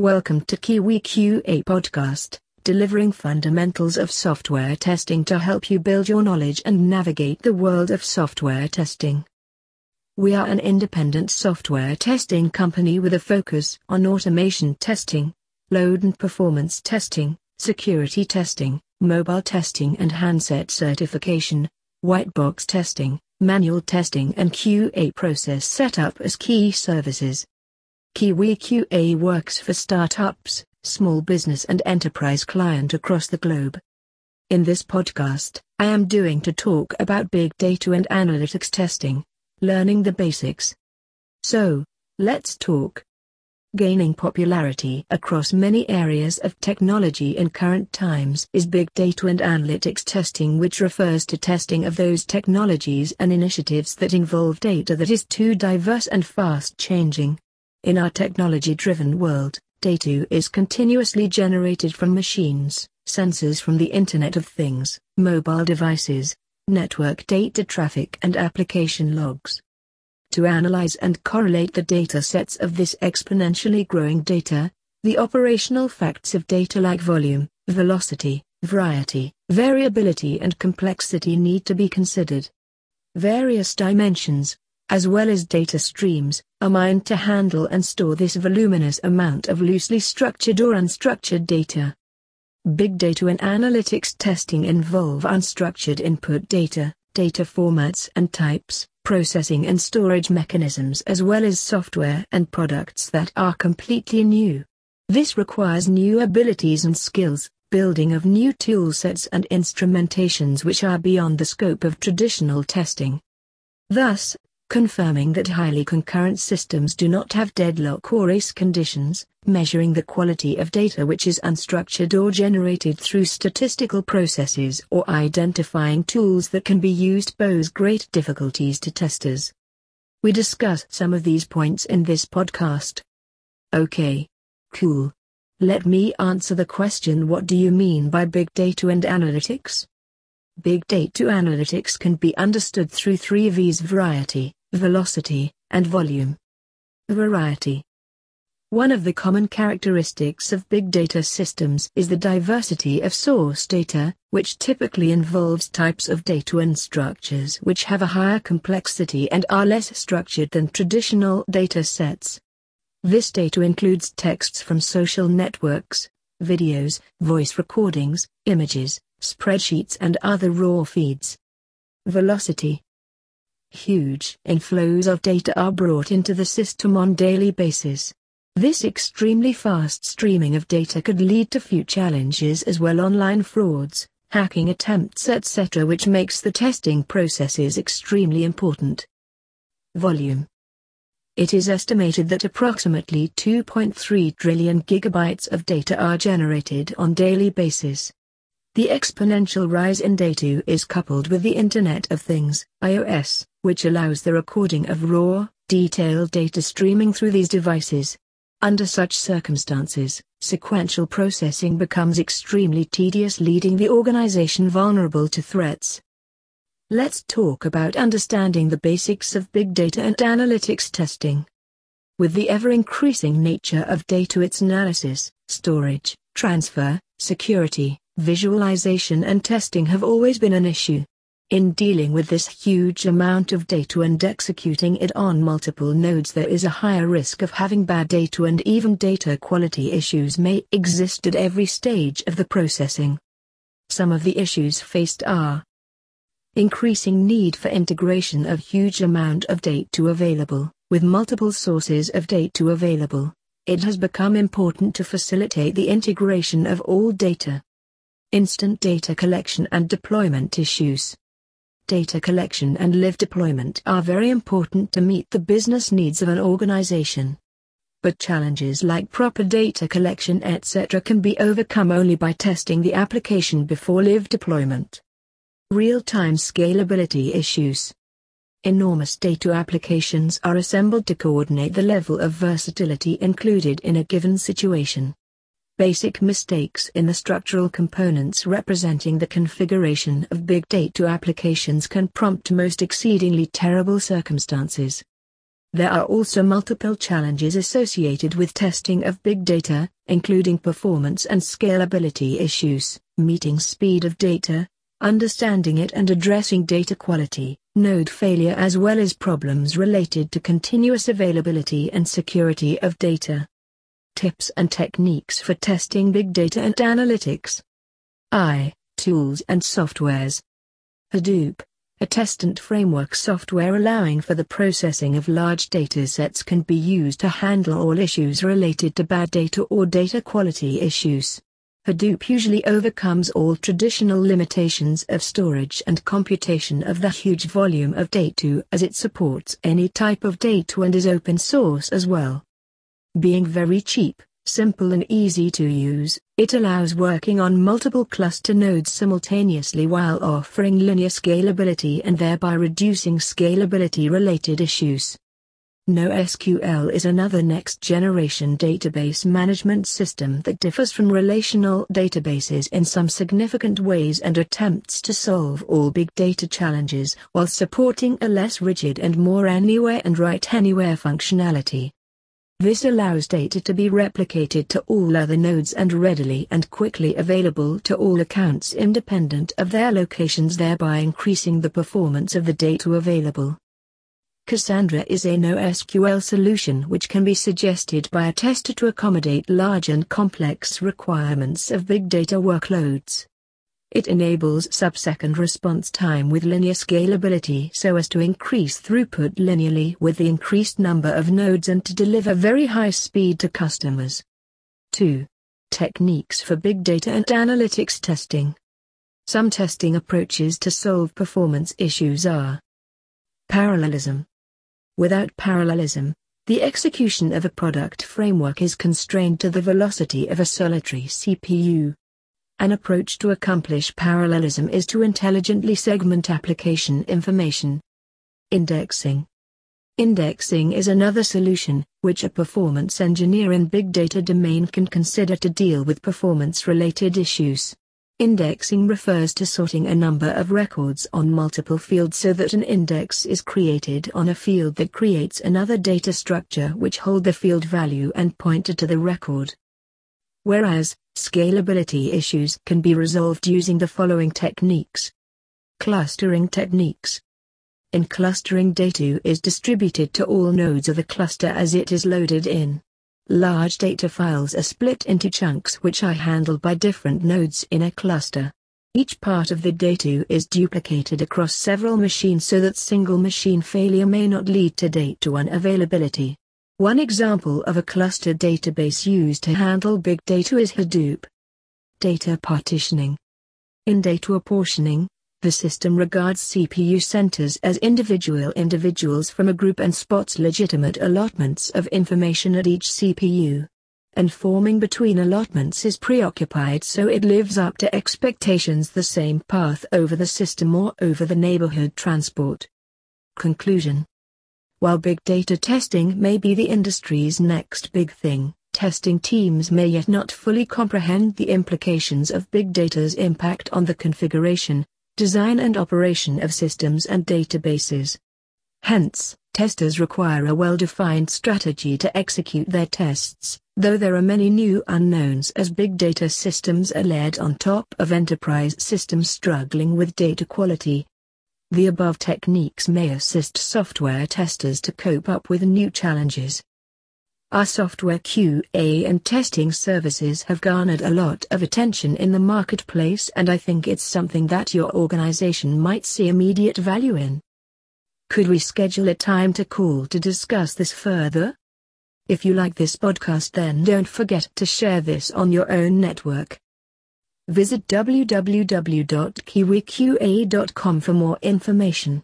Welcome to Kiwi QA Podcast, delivering fundamentals of software testing to help you build your knowledge and navigate the world of software testing. We are an independent software testing company with a focus on automation testing, load and performance testing, security testing, mobile testing and handset certification, white box testing, manual testing and QA process setup as key services. Kiwi QA works for startups, small business and enterprise client across the globe. In this podcast, I am doing to talk about big data and analytics testing, learning the basics. So, let's talk. Gaining popularity across many areas of technology in current times is big data and analytics testing which refers to testing of those technologies and initiatives that involve data that is too diverse and fast changing. In our technology-driven world, data is continuously generated from machines, sensors from the Internet of Things, mobile devices, network data traffic and application logs. To analyze and correlate the data sets of this exponentially growing data, the operational facts of data like volume, velocity, variety, variability and complexity need to be considered. Various dimensions, as well as data streams, are mined to handle and store this voluminous amount of loosely structured or unstructured data. Big data and analytics testing involve unstructured input data, data formats and types, processing and storage mechanisms as well as software and products that are completely new. This requires new abilities and skills, building of new toolsets and instrumentations which are beyond the scope of traditional testing. Thus, confirming that highly concurrent systems do not have deadlock or race conditions, measuring the quality of data which is unstructured or generated through statistical processes or identifying tools that can be used pose great difficulties to testers. We discuss some of these points in this podcast. Okay. Cool. Let me answer the question what do you mean by big data and analytics? Big data analytics can be understood through three V's variety, velocity, and volume. Variety. One of the common characteristics of big data systems is the diversity of source data, which typically involves types of data and structures which have a higher complexity and are less structured than traditional data sets. This data includes texts from social networks, videos, voice recordings, images, spreadsheets and other raw feeds. Velocity Huge inflows of data are brought into the system on daily basis. This extremely fast streaming of data could lead to few challenges as well online frauds, hacking attempts etc. which makes the testing processes extremely important. Volume It is estimated that approximately 2.3 trillion gigabytes of data are generated on daily basis. The exponential rise in data is coupled with the Internet of Things, IoT, which allows the recording of raw, detailed data streaming through these devices. Under such circumstances, sequential processing becomes extremely tedious leading the organization vulnerable to threats. Let's talk about understanding the basics of big data and analytics testing. With the ever-increasing nature of data its analysis, storage, transfer, security, visualization and testing have always been an issue. In dealing with this huge amount of data and executing it on multiple nodes there is a higher risk of having bad data and even data quality issues may exist at every stage of the processing. Some of the issues faced are increasing need for integration of huge amount of data available, with multiple sources of data available. It has become important to facilitate the integration of all data. Instant data collection and deployment issues data collection and live deployment are very important to meet the business needs of an organization. But challenges like proper data collection etc. can be overcome only by testing the application before live deployment. Real-time scalability issues. Enormous data applications are assembled to coordinate the level of versatility included in a given situation. Basic mistakes in the structural components representing the configuration of big data applications can prompt most exceedingly terrible circumstances. There are also multiple challenges associated with testing of big data, including performance and scalability issues, meeting speed of data, understanding it and addressing data quality, node failure as well as problems related to continuous availability and security of data. Tips and techniques for testing big data and analytics. I. Tools and softwares. Hadoop a testant framework software allowing for the processing of large datasets can be used to handle all issues related to bad data or data quality issues. Hadoop usually overcomes all traditional limitations of storage and computation of the huge volume of data as it supports any type of data and is open source as well. Being very cheap, simple and easy to use, it allows working on multiple cluster nodes simultaneously while offering linear scalability and thereby reducing scalability-related issues. NoSQL is another next-generation database management system that differs from relational databases in some significant ways and attempts to solve all big data challenges while supporting a less rigid and more anywhere and write anywhere functionality. This allows data to be replicated to all other nodes and readily and quickly available to all accounts independent of their locations thereby increasing the performance of the data available. Cassandra is a NoSQL solution which can be suggested by a tester to accommodate large and complex requirements of big data workloads. It enables sub-second response time with linear scalability so as to increase throughput linearly with the increased number of nodes and to deliver very high speed to customers. 2. Techniques for big data and analytics testing. Some testing approaches to solve performance issues are Parallelism. Without parallelism, the execution of a product framework is constrained to the velocity of a solitary CPU. An approach to accomplish parallelism is to intelligently segment application information. Indexing. Indexing is another solution, which a performance engineer in big data domain can consider to deal with performance-related issues. Indexing refers to sorting a number of records on multiple fields so that an index is created on a field that creates another data structure which hold the field value and pointer to the record. Whereas, Scalability issues can be resolved using the following techniques. Clustering techniques. In clustering data is distributed to all nodes of a cluster as it is loaded in. Large data files are split into chunks which are handled by different nodes in a cluster. Each part of the data is duplicated across several machines so that single machine failure may not lead to data unavailability. One example of a cluster database used to handle big data is Hadoop. Data partitioning. In data apportioning, the system regards CPU centers as individual individuals from a group and spots legitimate allotments of information at each CPU. And forming between allotments is preoccupied so it lives up to expectations the same path over the system or over the neighborhood transport. Conclusion while big data testing may be the industry's next big thing, testing teams may yet not fully comprehend the implications of big data's impact on the configuration, design and operation of systems and databases. Hence, testers require a well-defined strategy to execute their tests, though there are many new unknowns as big data systems are layered on top of enterprise systems struggling with data quality, the above techniques may assist software testers to cope up with new challenges. Our software QA and testing services have garnered a lot of attention in the marketplace and I think it's something that your organization might see immediate value in. Could we schedule a time to call to discuss this further? If you like this podcast then don't forget to share this on your own network. Visit www.kiwiqa.com for more information.